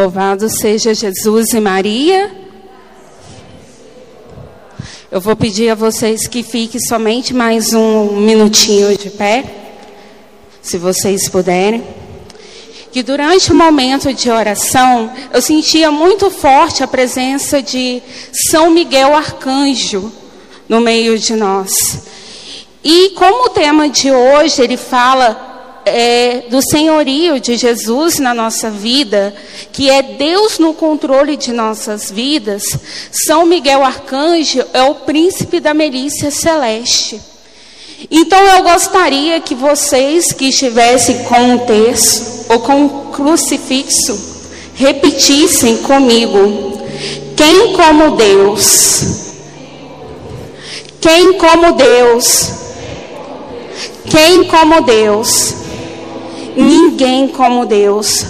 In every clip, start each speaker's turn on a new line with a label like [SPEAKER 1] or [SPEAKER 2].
[SPEAKER 1] Louvado seja Jesus e Maria. Eu vou pedir a vocês que fiquem somente mais um minutinho de pé, se vocês puderem. Que durante o momento de oração, eu sentia muito forte a presença de São Miguel Arcanjo no meio de nós. E como o tema de hoje ele fala é, do senhorio de Jesus na nossa vida, que é Deus no controle de nossas vidas, São Miguel Arcanjo é o príncipe da milícia celeste. Então eu gostaria que vocês que estivessem com o terço ou com o crucifixo repetissem comigo: Quem como Deus? Quem como Deus? Quem como Deus? Ninguém como Deus.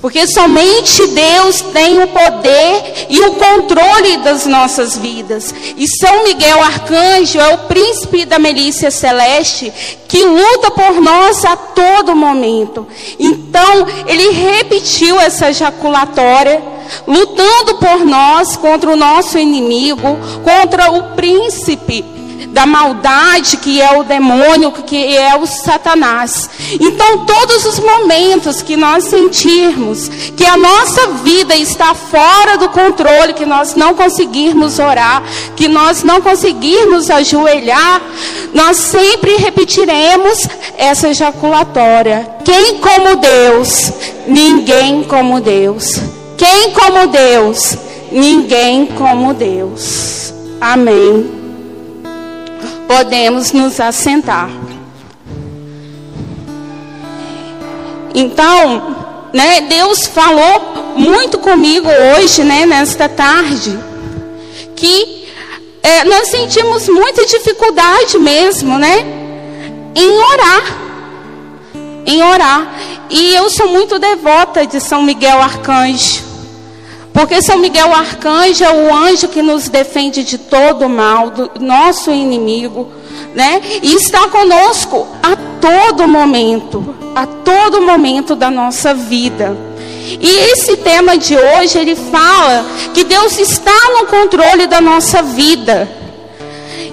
[SPEAKER 1] Porque somente Deus tem o poder e o controle das nossas vidas. E São Miguel Arcanjo é o príncipe da milícia celeste que luta por nós a todo momento. Então, ele repetiu essa ejaculatória, lutando por nós contra o nosso inimigo, contra o príncipe da maldade que é o demônio, que é o Satanás. Então, todos os momentos que nós sentirmos que a nossa vida está fora do controle, que nós não conseguirmos orar, que nós não conseguirmos ajoelhar, nós sempre repetiremos essa ejaculatória. Quem como Deus? Ninguém como Deus. Quem como Deus? Ninguém como Deus. Amém podemos nos assentar. Então, né, Deus falou muito comigo hoje, né, nesta tarde, que é, nós sentimos muita dificuldade mesmo, né, em orar, em orar. E eu sou muito devota de São Miguel Arcanjo. Porque São Miguel Arcanjo é o anjo que nos defende de todo mal, do nosso inimigo, né? E está conosco a todo momento, a todo momento da nossa vida. E esse tema de hoje, ele fala que Deus está no controle da nossa vida.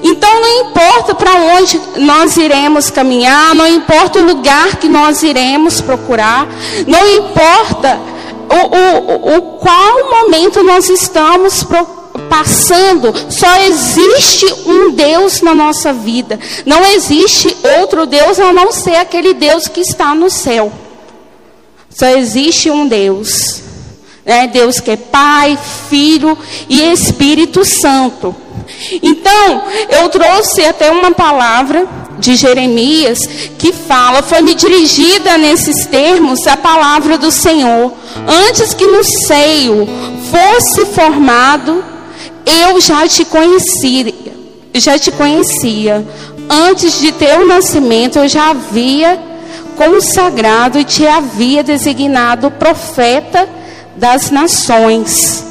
[SPEAKER 1] Então não importa para onde nós iremos caminhar, não importa o lugar que nós iremos procurar, não importa o, o, o qual momento nós estamos passando, só existe um Deus na nossa vida. Não existe outro Deus a não ser aquele Deus que está no céu. Só existe um Deus. Né? Deus que é Pai, Filho e Espírito Santo. Então, eu trouxe até uma palavra de Jeremias que fala, foi-me dirigida nesses termos a palavra do Senhor. Antes que no seio fosse formado, eu já te conhecia, já te conhecia. Antes de teu nascimento, eu já havia consagrado e te havia designado profeta das nações.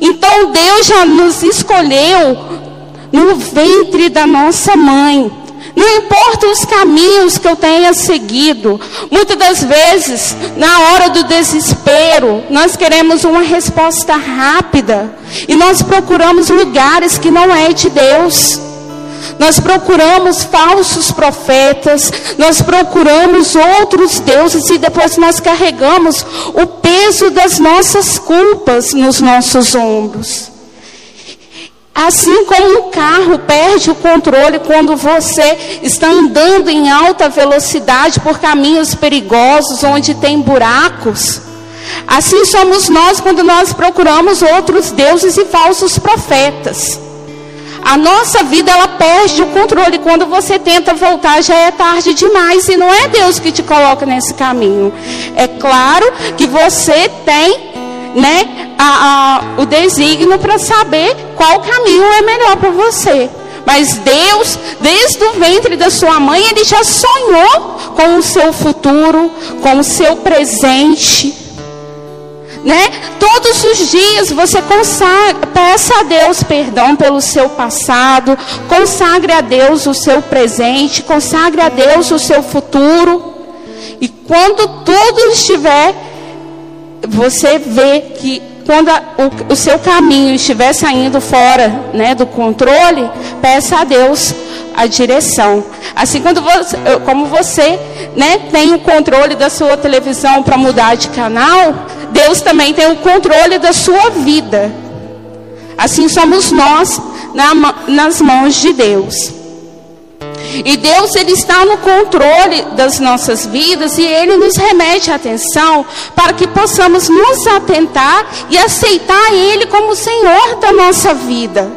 [SPEAKER 1] Então Deus já nos escolheu no ventre da nossa mãe. Não importa os caminhos que eu tenha seguido, muitas das vezes, na hora do desespero, nós queremos uma resposta rápida e nós procuramos lugares que não é de Deus. Nós procuramos falsos profetas, nós procuramos outros deuses e depois nós carregamos o peso das nossas culpas nos nossos ombros. Assim como o carro perde o controle quando você está andando em alta velocidade por caminhos perigosos onde tem buracos. Assim somos nós quando nós procuramos outros deuses e falsos profetas. A nossa vida ela perde o controle quando você tenta voltar já é tarde demais e não é Deus que te coloca nesse caminho. É claro que você tem né, a, a, o desígnio para saber qual caminho é melhor para você. Mas Deus, desde o ventre da sua mãe, Ele já sonhou com o seu futuro, com o seu presente. Né? Todos os dias você consagra, peça a Deus perdão pelo seu passado, consagre a Deus o seu presente, consagre a Deus o seu futuro. E quando tudo estiver você vê que quando a, o, o, seu caminho estiver saindo fora né, do controle, peça a Deus a direção. Assim quando você, como você né, tem o controle da sua televisão para mudar de canal, Deus também tem o controle da sua vida. Assim somos nós na, nas mãos de Deus. E Deus ele está no controle das nossas vidas e ele nos remete a atenção para que possamos nos atentar e aceitar ele como Senhor da nossa vida.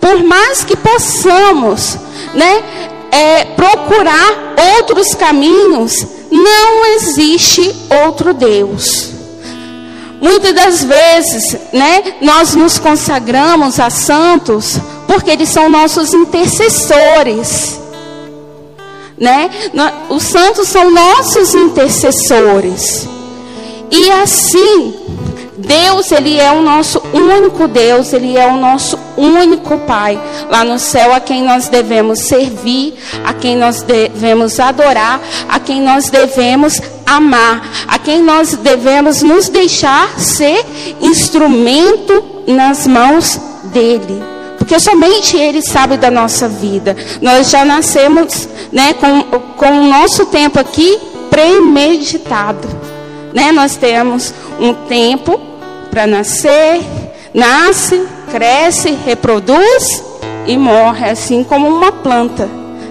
[SPEAKER 1] Por mais que possamos, né, é, procurar outros caminhos, não existe outro Deus. Muitas das vezes, né, nós nos consagramos a santos porque eles são nossos intercessores. Né? Os santos são nossos intercessores. E assim, Deus, Ele é o nosso único Deus, Ele é o nosso único Pai. Lá no céu, a quem nós devemos servir, a quem nós devemos adorar, a quem nós devemos amar, a quem nós devemos nos deixar ser instrumento nas mãos dEle porque somente Ele sabe da nossa vida. Nós já nascemos né, com, com o nosso tempo aqui premeditado. Né? Nós temos um tempo para nascer, nasce, cresce, reproduz e morre, assim como uma planta.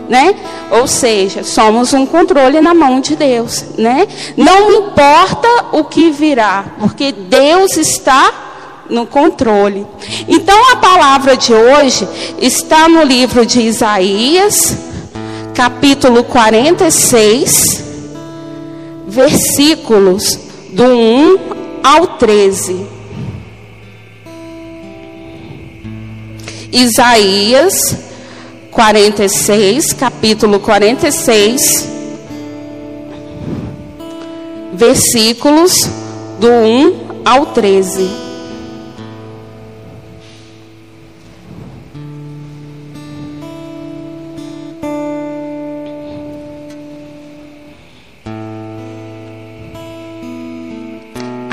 [SPEAKER 1] Né? Ou seja, somos um controle na mão de Deus, né? Não importa o que virá, porque Deus está no controle. Então a palavra de hoje está no livro de Isaías, capítulo 46, versículos do 1 ao 13. Isaías 46, capítulo 46, versículos do 1 ao 13.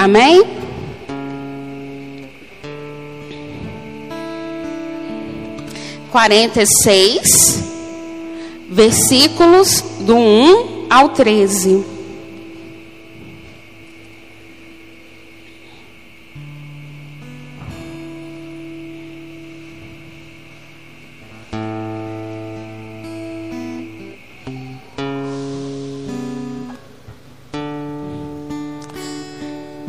[SPEAKER 1] Amém? Quarenta e seis, versículos do um ao treze.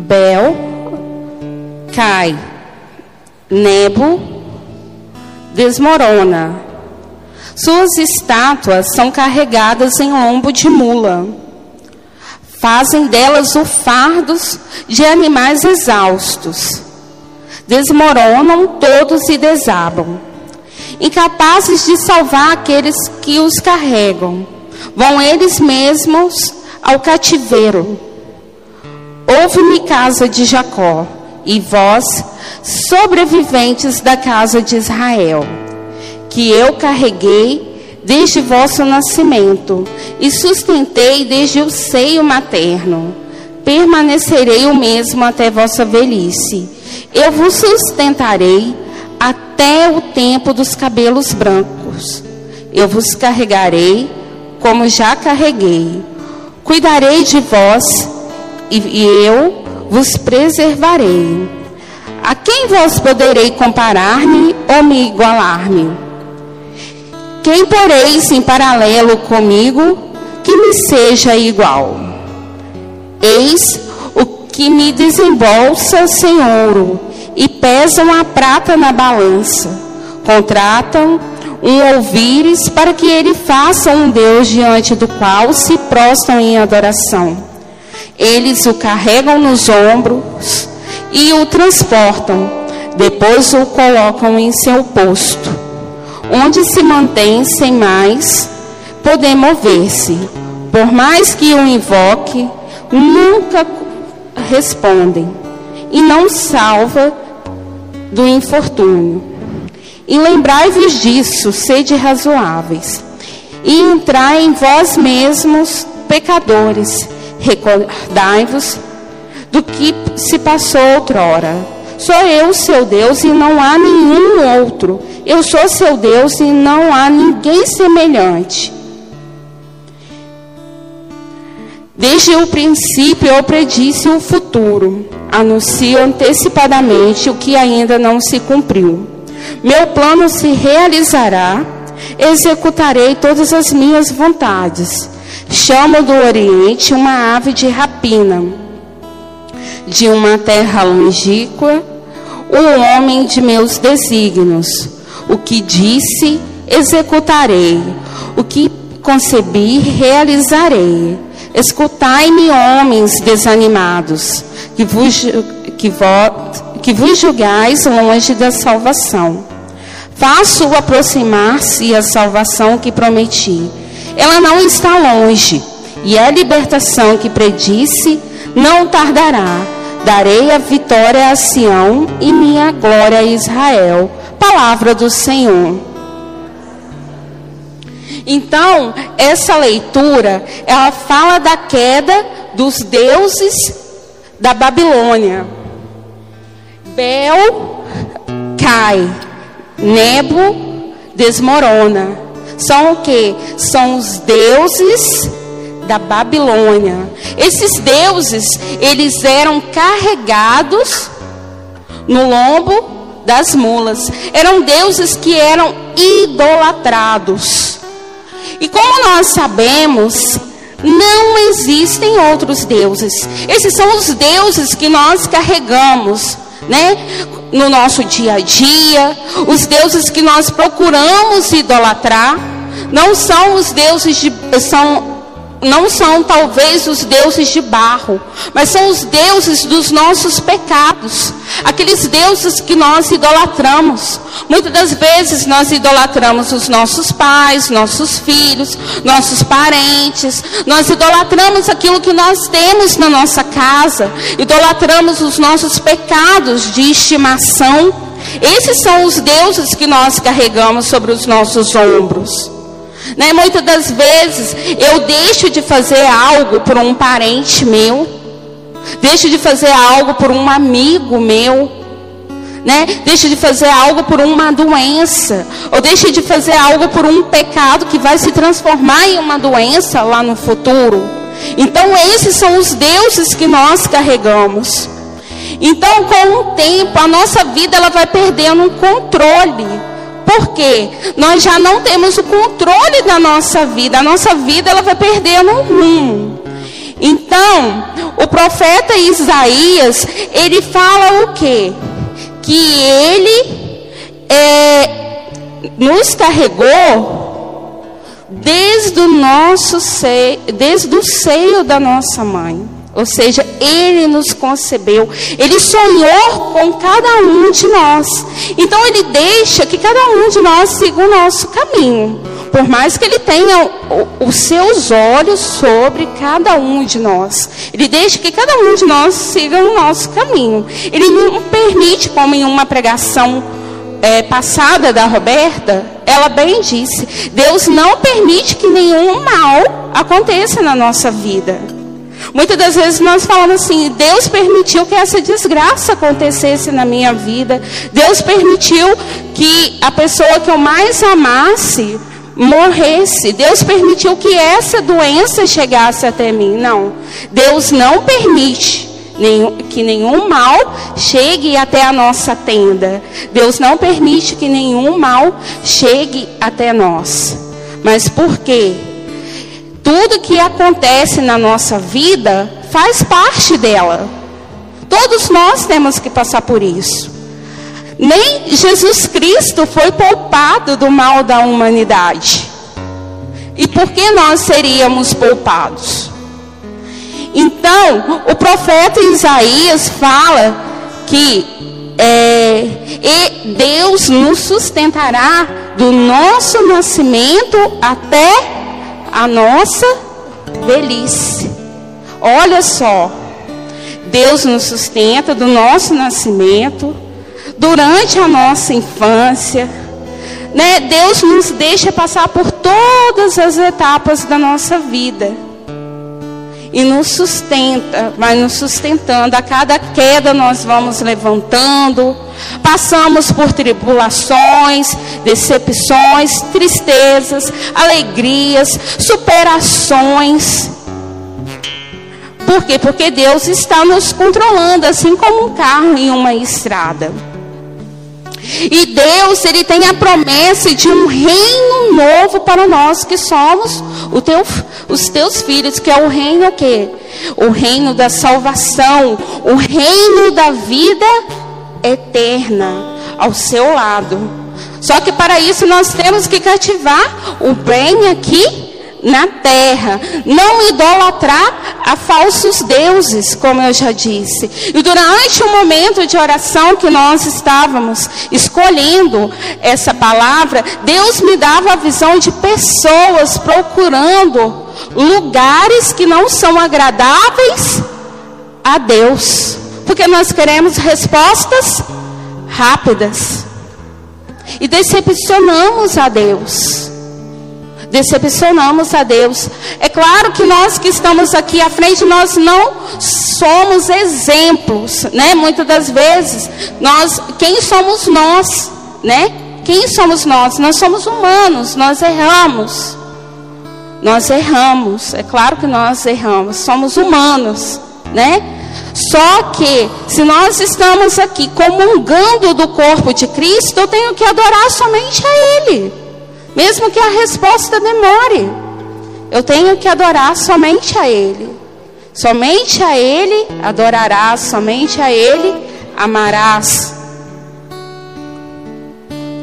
[SPEAKER 1] Bel cai, Nebo desmorona. Suas estátuas são carregadas em lombo de mula. Fazem delas o fardos de animais exaustos. Desmoronam todos e desabam. Incapazes de salvar aqueles que os carregam, vão eles mesmos ao cativeiro Ouve-me, casa de Jacó, e vós, sobreviventes da casa de Israel, que eu carreguei desde vosso nascimento e sustentei desde o seio materno. Permanecerei o mesmo até vossa velhice. Eu vos sustentarei até o tempo dos cabelos brancos. Eu vos carregarei como já carreguei. Cuidarei de vós e eu vos preservarei. A quem vos poderei comparar-me ou me igualar-me? Quem poreis em paralelo comigo que me seja igual? Eis o que me desembolsa sem ouro e pesam a prata na balança. Contratam um ouvires para que ele faça um Deus diante do qual se prostram em adoração. Eles o carregam nos ombros e o transportam. Depois o colocam em seu posto, onde se mantém sem mais poder mover-se. Por mais que o invoque, nunca respondem e não salva do infortúnio. E lembrai-vos disso, sede razoáveis, e entrai em vós mesmos, pecadores, Recordai-vos do que se passou outrora. Sou eu seu Deus e não há nenhum outro. Eu sou seu Deus e não há ninguém semelhante. Desde o princípio eu predisse o futuro, anuncio antecipadamente o que ainda não se cumpriu. Meu plano se realizará, executarei todas as minhas vontades. Chamo do Oriente uma ave de rapina, de uma terra longínqua, um homem de meus desígnios. O que disse, executarei. O que concebi, realizarei. Escutai-me, homens desanimados, que vos, que, vo, que vos julgais longe da salvação. Faço aproximar-se a salvação que prometi. Ela não está longe, e a libertação que predisse não tardará. Darei a vitória a Sião e minha glória a Israel. Palavra do Senhor. Então, essa leitura, ela fala da queda dos deuses da Babilônia. Bel cai, Nebo desmorona. São o que? São os deuses da Babilônia. Esses deuses, eles eram carregados no lombo das mulas. Eram deuses que eram idolatrados. E como nós sabemos, não existem outros deuses. Esses são os deuses que nós carregamos, né? No nosso dia a dia, os deuses que nós procuramos idolatrar, não são os deuses de são não são talvez os deuses de barro, mas são os deuses dos nossos pecados, aqueles deuses que nós idolatramos. Muitas das vezes nós idolatramos os nossos pais, nossos filhos, nossos parentes, nós idolatramos aquilo que nós temos na nossa casa, idolatramos os nossos pecados de estimação. Esses são os deuses que nós carregamos sobre os nossos ombros. Né? Muitas das vezes eu deixo de fazer algo por um parente meu, deixo de fazer algo por um amigo meu, né? Deixo de fazer algo por uma doença, ou deixo de fazer algo por um pecado que vai se transformar em uma doença lá no futuro. Então esses são os deuses que nós carregamos. Então com o tempo a nossa vida ela vai perdendo um controle porque nós já não temos o controle da nossa vida. A nossa vida ela vai perdendo um rumo. Então, o profeta Isaías, ele fala o quê? Que ele é, nos carregou desde o nosso seio, desde o seio da nossa mãe. Ou seja, Ele nos concebeu, Ele sonhou com cada um de nós. Então Ele deixa que cada um de nós siga o nosso caminho. Por mais que Ele tenha os seus olhos sobre cada um de nós, Ele deixa que cada um de nós siga o nosso caminho. Ele não permite, como em uma pregação é, passada da Roberta, ela bem disse: Deus não permite que nenhum mal aconteça na nossa vida. Muitas das vezes nós falamos assim: Deus permitiu que essa desgraça acontecesse na minha vida. Deus permitiu que a pessoa que eu mais amasse morresse. Deus permitiu que essa doença chegasse até mim. Não. Deus não permite que nenhum mal chegue até a nossa tenda. Deus não permite que nenhum mal chegue até nós. Mas por quê? Tudo que acontece na nossa vida faz parte dela. Todos nós temos que passar por isso. Nem Jesus Cristo foi poupado do mal da humanidade. E por que nós seríamos poupados? Então, o profeta Isaías fala que é, Deus nos sustentará do nosso nascimento até a nossa velhice. Olha só, Deus nos sustenta do nosso nascimento, durante a nossa infância. Né? Deus nos deixa passar por todas as etapas da nossa vida. e nos sustenta, vai nos sustentando. A cada queda nós vamos levantando, passamos por tribulações, decepções, tristezas, alegrias, superações. Por quê? Porque Deus está nos controlando, assim como um carro em uma estrada. E Deus, Ele tem a promessa de um reino novo para nós que somos teu, os teus filhos, que é o reino o quê? O reino da salvação, o reino da vida eterna ao seu lado. Só que para isso nós temos que cativar o bem aqui na terra, não idolatrar a falsos deuses, como eu já disse. E durante o momento de oração que nós estávamos escolhendo essa palavra, Deus me dava a visão de pessoas procurando lugares que não são agradáveis a Deus, porque nós queremos respostas rápidas e decepcionamos a Deus decepcionamos a Deus. É claro que nós que estamos aqui à frente, nós não somos exemplos, né? Muitas das vezes, nós, quem somos nós, né? Quem somos nós? Nós somos humanos, nós erramos. Nós erramos, é claro que nós erramos, somos humanos, né? Só que, se nós estamos aqui comungando do corpo de Cristo, eu tenho que adorar somente a Ele. Mesmo que a resposta demore, eu tenho que adorar somente a Ele. Somente a Ele adorarás, somente a Ele amarás.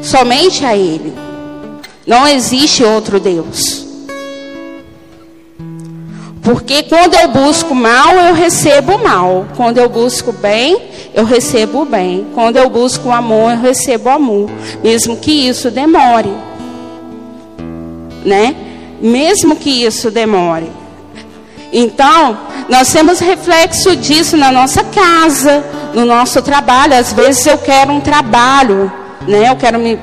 [SPEAKER 1] Somente a Ele. Não existe outro Deus. Porque quando eu busco mal, eu recebo mal. Quando eu busco bem, eu recebo bem. Quando eu busco amor, eu recebo amor. Mesmo que isso demore né? Mesmo que isso demore. Então, nós temos reflexo disso na nossa casa, no nosso trabalho. Às vezes eu quero um trabalho, né? Eu quero um,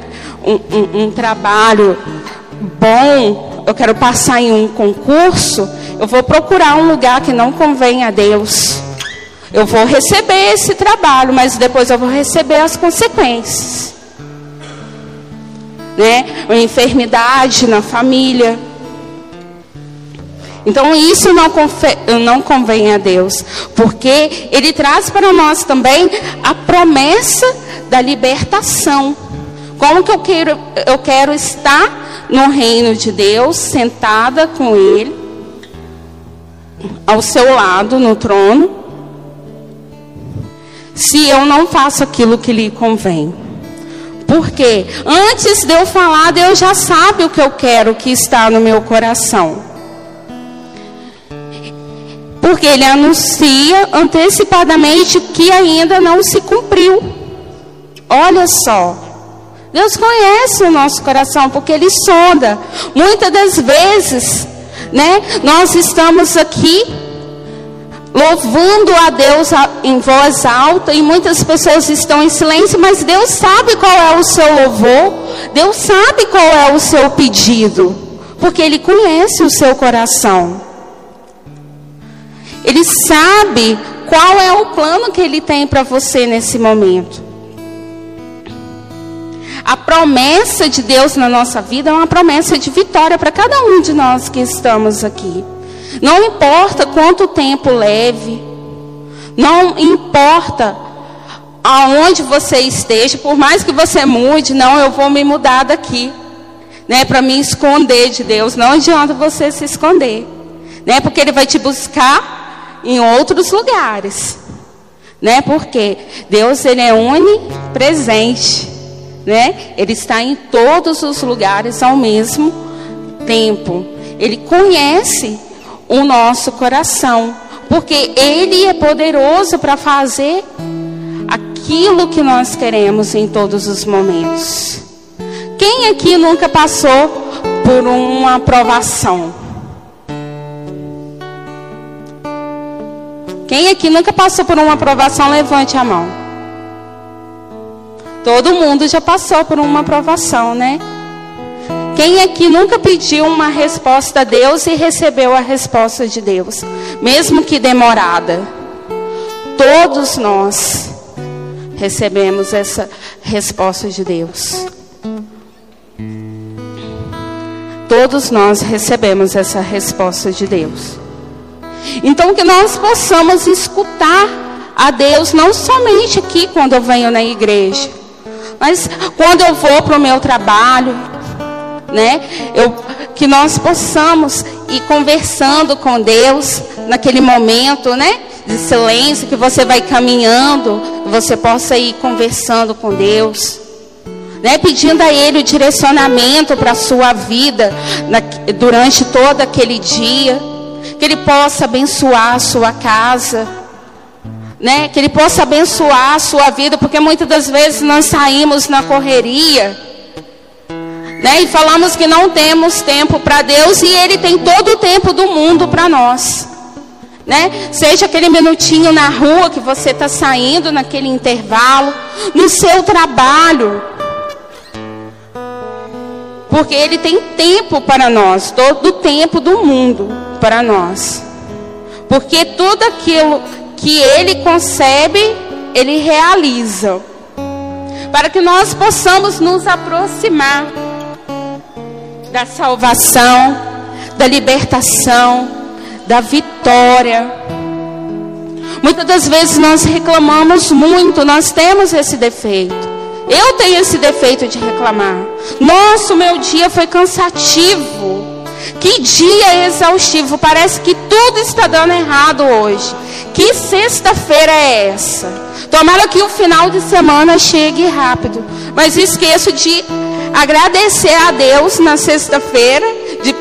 [SPEAKER 1] um, um trabalho bom, eu quero passar em um concurso. Eu vou procurar um lugar que não convém a Deus. Eu vou receber esse trabalho, mas depois eu vou receber as consequências né? Uma enfermidade na família. Então isso não, não convém a Deus, porque Ele traz para nós também a promessa da libertação. Como que eu quero, eu quero estar no reino de Deus, sentada com Ele, ao seu lado no trono, se eu não faço aquilo que lhe convém? Porque antes de eu falar, Deus já sabe o que eu quero que está no meu coração. Porque Ele anuncia antecipadamente que ainda não se cumpriu. Olha só. Deus conhece o nosso coração porque Ele sonda. Muitas das vezes, né, nós estamos aqui louvando a Deus em voz alta, e muitas pessoas estão em silêncio, mas Deus sabe qual é o seu louvor, Deus sabe qual é o seu pedido, porque Ele conhece o seu coração, Ele sabe qual é o plano que Ele tem para você nesse momento. A promessa de Deus na nossa vida é uma promessa de vitória para cada um de nós que estamos aqui. Não importa quanto tempo leve, não importa aonde você esteja, por mais que você mude, não, eu vou me mudar daqui, né, para me esconder de Deus. Não adianta você se esconder, né, porque Ele vai te buscar em outros lugares, né, porque Deus ele é onipresente, né, Ele está em todos os lugares ao mesmo tempo. Ele conhece o nosso coração, porque Ele é poderoso para fazer aquilo que nós queremos em todos os momentos. Quem aqui nunca passou por uma aprovação? Quem aqui nunca passou por uma aprovação, levante a mão. Todo mundo já passou por uma aprovação, né? Quem aqui nunca pediu uma resposta a Deus e recebeu a resposta de Deus, mesmo que demorada? Todos nós recebemos essa resposta de Deus. Todos nós recebemos essa resposta de Deus. Então que nós possamos escutar a Deus não somente aqui quando eu venho na igreja, mas quando eu vou para o meu trabalho, né? Eu, que nós possamos ir conversando com Deus naquele momento, né? De silêncio, que você vai caminhando, você possa ir conversando com Deus né, pedindo a Ele o direcionamento para a sua vida na, durante todo aquele dia, que Ele possa abençoar a sua casa, né, que Ele possa abençoar a sua vida, porque muitas das vezes nós saímos na correria, né, e falamos que não temos tempo para Deus e Ele tem todo o tempo do mundo para nós. Né? Seja aquele minutinho na rua que você está saindo naquele intervalo, no seu trabalho, porque Ele tem tempo para nós, todo o tempo do mundo para nós. Porque tudo aquilo que Ele concebe, Ele realiza. Para que nós possamos nos aproximar da salvação, da libertação, da vitória. Muitas das vezes nós reclamamos muito, nós temos esse defeito. Eu tenho esse defeito de reclamar. Nossa, o meu dia foi cansativo. Que dia exaustivo. Parece que tudo está dando errado hoje. Que sexta-feira é essa? Tomara que o final de semana chegue rápido. Mas esqueço de agradecer a Deus na sexta-feira, de,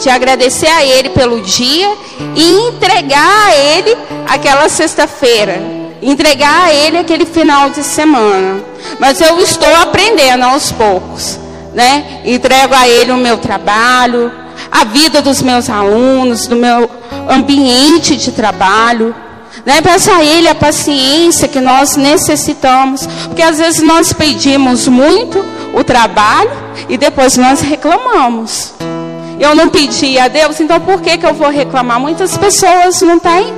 [SPEAKER 1] de agradecer a Ele pelo dia e entregar a Ele aquela sexta-feira. Entregar a Ele aquele final de semana. Mas eu estou aprendendo aos poucos, né? Entrego a ele o meu trabalho, a vida dos meus alunos, do meu ambiente de trabalho. Né? Peço a Ele a paciência que nós necessitamos. Porque às vezes nós pedimos muito o trabalho e depois nós reclamamos. Eu não pedi a Deus, então por que, que eu vou reclamar? Muitas pessoas não têm.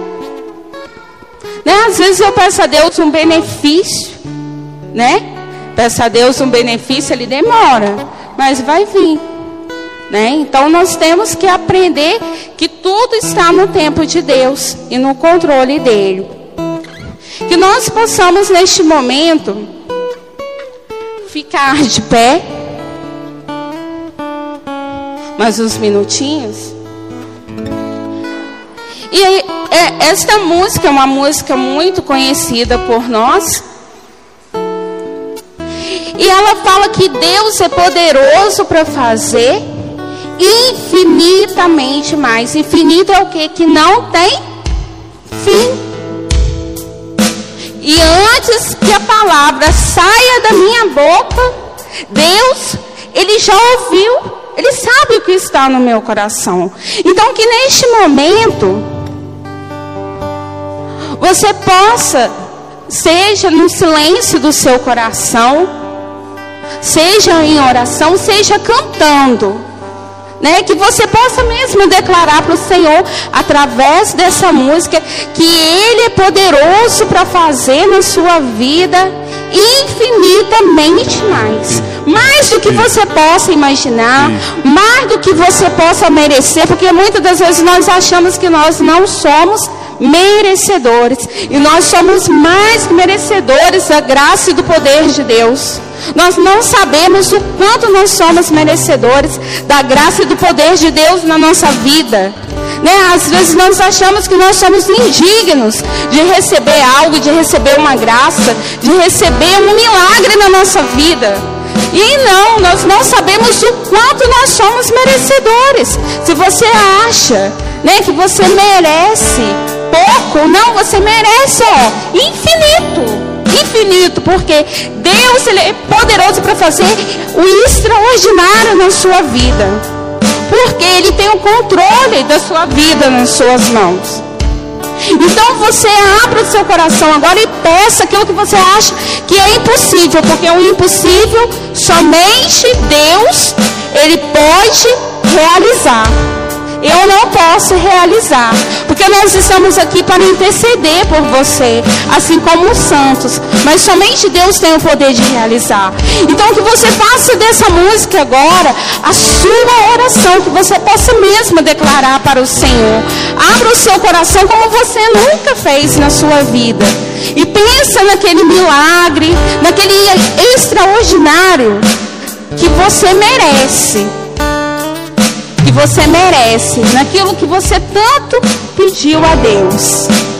[SPEAKER 1] Né? Às vezes eu peço a Deus um benefício né? Peça a Deus um benefício, ele demora, mas vai vir. Né? Então nós temos que aprender que tudo está no tempo de Deus e no controle dele. Que nós possamos neste momento ficar de pé mais uns minutinhos. E é, esta música é uma música muito conhecida por nós. E ela fala que Deus é poderoso para fazer infinitamente mais. Infinito é o que? Que não tem fim. E antes que a palavra saia da minha boca, Deus, Ele já ouviu, Ele sabe o que está no meu coração. Então, que neste momento, você possa, seja no silêncio do seu coração, seja em oração, seja cantando. Né? Que você possa mesmo declarar para o Senhor, através dessa música, que Ele é poderoso para fazer na sua vida infinitamente mais. Mais do que você possa imaginar, mais do que você possa merecer, porque muitas das vezes nós achamos que nós não somos merecedores, e nós somos mais merecedores da graça e do poder de Deus. Nós não sabemos o quanto nós somos merecedores da graça e do poder de Deus na nossa vida. Né? Às vezes nós achamos que nós somos indignos de receber algo, de receber uma graça, de receber um milagre na nossa vida. E não, nós não sabemos o quanto nós somos merecedores. Se você acha né, que você merece pouco, não, você merece ó, infinito infinito, porque Deus ele é poderoso para fazer o extraordinário na sua vida. Porque Ele tem o controle da sua vida nas suas mãos. Então você abra o seu coração agora e peça aquilo que você acha que é impossível, porque o impossível somente Deus Ele pode realizar. Eu não posso realizar, porque nós estamos aqui para interceder por você, assim como os santos, mas somente Deus tem o poder de realizar. Então que você faça dessa música agora a sua oração, que você possa mesmo declarar para o Senhor. Abra o seu coração como você nunca fez na sua vida. E pensa naquele milagre, naquele extraordinário que você merece você merece, naquilo que você tanto pediu a Deus.